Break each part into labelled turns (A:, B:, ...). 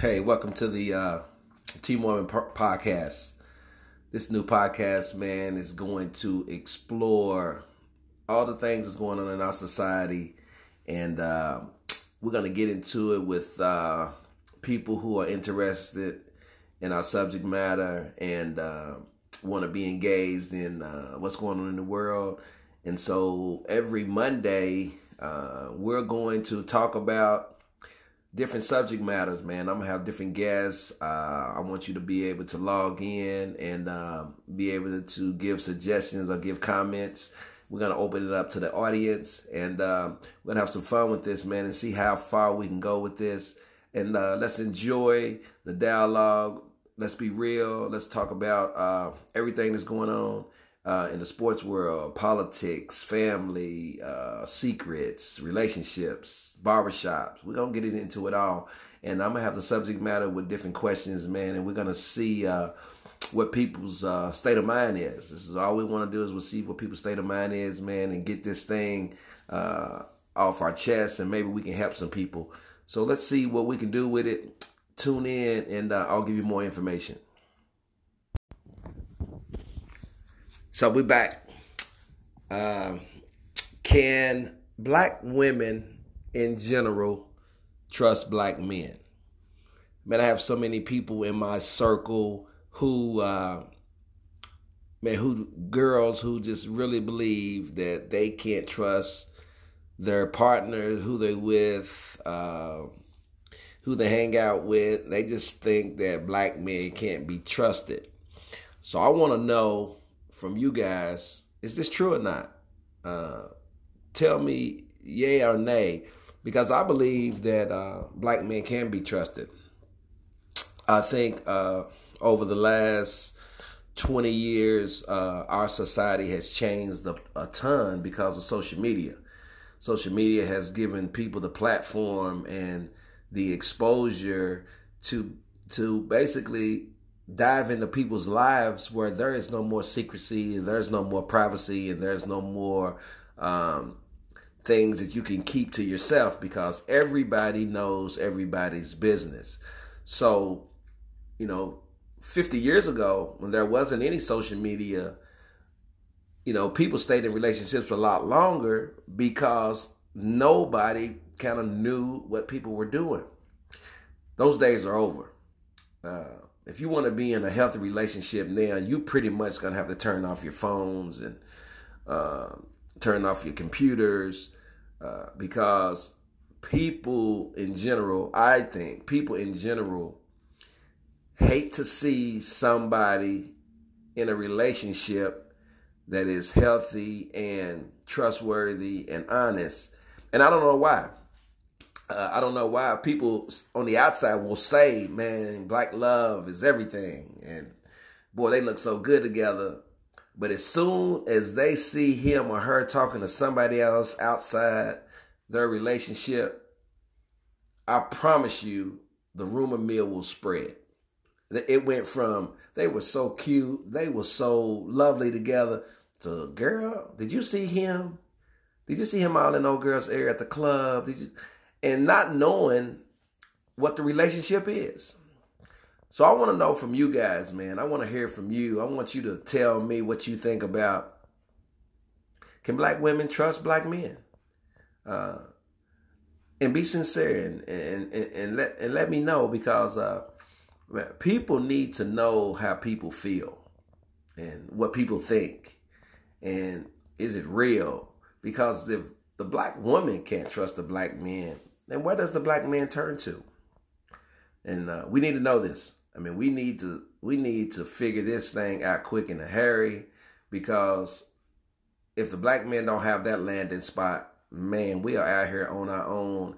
A: Hey, welcome to the uh, T Mormon podcast. This new podcast, man, is going to explore all the things that's going on in our society, and uh, we're going to get into it with uh, people who are interested in our subject matter and uh, want to be engaged in uh, what's going on in the world. And so every Monday, uh, we're going to talk about different subject matters, man. I'm gonna have different guests. Uh, I want you to be able to log in and uh, be able to give suggestions or give comments. We're gonna open it up to the audience, and uh, we're gonna have some fun with this, man, and see how far we can go with this. And uh, let's enjoy the dialogue. Let's be real. Let's talk about uh, everything that's going on uh, in the sports world, politics, family, uh, secrets, relationships, barbershops. We're going to get into it all. And I'm going to have the subject matter with different questions, man. And we're going to see uh, what people's uh, state of mind is. This is all we want to do is we'll see what people's state of mind is, man, and get this thing uh, off our chest. And maybe we can help some people. So let's see what we can do with it. Tune in and uh, I'll give you more information. So we back. Um, can black women in general trust black men? Man, I have so many people in my circle who, uh, man, who girls who just really believe that they can't trust their partners, who they with, uh, who they hang out with. They just think that black men can't be trusted. So I want to know from you guys. Is this true or not? Uh, tell me yay or nay, because I believe that uh, black men can be trusted. I think uh, over the last 20 years, uh, our society has changed a, a ton because of social media. Social media has given people the platform and the exposure to to basically dive into people's lives where there is no more secrecy there's no more privacy and there's no more um, things that you can keep to yourself because everybody knows everybody's business. So, you know, 50 years ago, when there wasn't any social media, you know, people stayed in relationships a lot longer because nobody kind of knew what people were doing. Those days are over. Uh, if you want to be in a healthy relationship now, you pretty much gonna have to turn off your phones and uh, turn off your computers uh, because people in general, I think people in general hate to see somebody in a relationship that is healthy and trustworthy and honest. And I don't know why uh, I don't know why people on the outside will say, man, black love is everything. And boy, they look so good together. But as soon as they see him or her talking to somebody else outside their relationship, I promise you the rumor mill will spread. It went from they were so cute, they were so lovely together to girl, did you see him? Did you see him all in old girl's ear at the club? Did you and not knowing what the relationship is. So I want to know from you guys, man. I want to hear from you. I want you to tell me what you think about can black women trust black men? Uh, and be sincere and, and, and, and, let and let me know because uh, people need to know how people feel and what people think and is it real? Because if the black woman can't trust the black man, then where does the black man turn to? And uh, we need to know this. I mean, we need to we need to figure this thing out quick in a hurry because if the black men don't have that landing spot, man, we are out here on our own.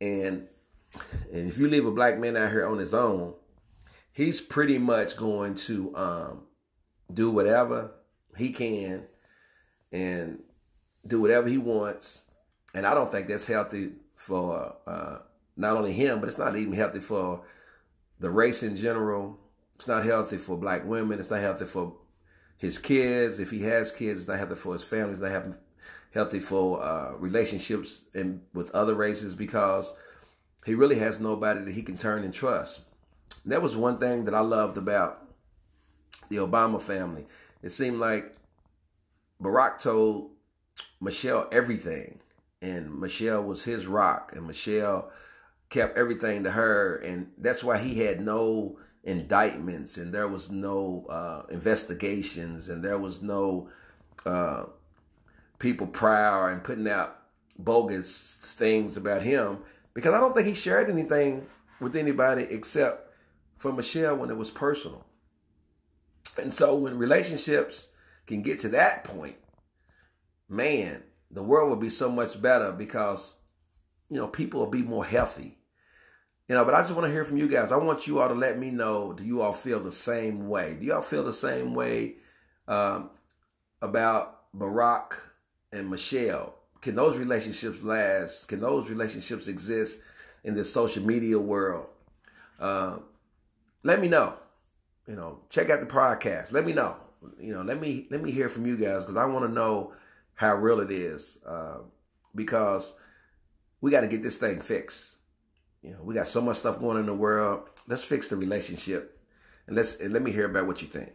A: And, and if you leave a black man out here on his own, he's pretty much going to um, do whatever he can and do whatever he wants. And I don't think that's healthy for uh, not only him, but it's not even healthy for the race in general. It's not healthy for black women. It's not healthy for his kids. If he has kids, it's not healthy for his family. It's not healthy for uh, relationships and with other races because he really has nobody that he can turn and trust. And that was one thing that I loved about the Obama family. It seemed like Barack told Michelle everything, and Michelle was his rock, and Michelle kept everything to her, and that's why he had no indictments, and there was no uh, investigations, and there was no uh, people proud and putting out bogus things about him because I don't think he shared anything with anybody except for Michelle when it was personal. And so when relationships can get to that point, man, the world will be so much better because you know people will be more healthy. You know, but I just want to hear from you guys. I want you all to let me know. Do you all feel the same way? Do y'all feel the same way um, about Barack and Michelle? Can those relationships last? Can those relationships exist in this social media world? Uh, let me know. You know, check out the podcast. Let me know. You know, let me let me hear from you guys because I want to know how real it is. Uh, because we got to get this thing fixed. You know, we got so much stuff going on in the world. Let's fix the relationship, and let's and let me hear about what you think.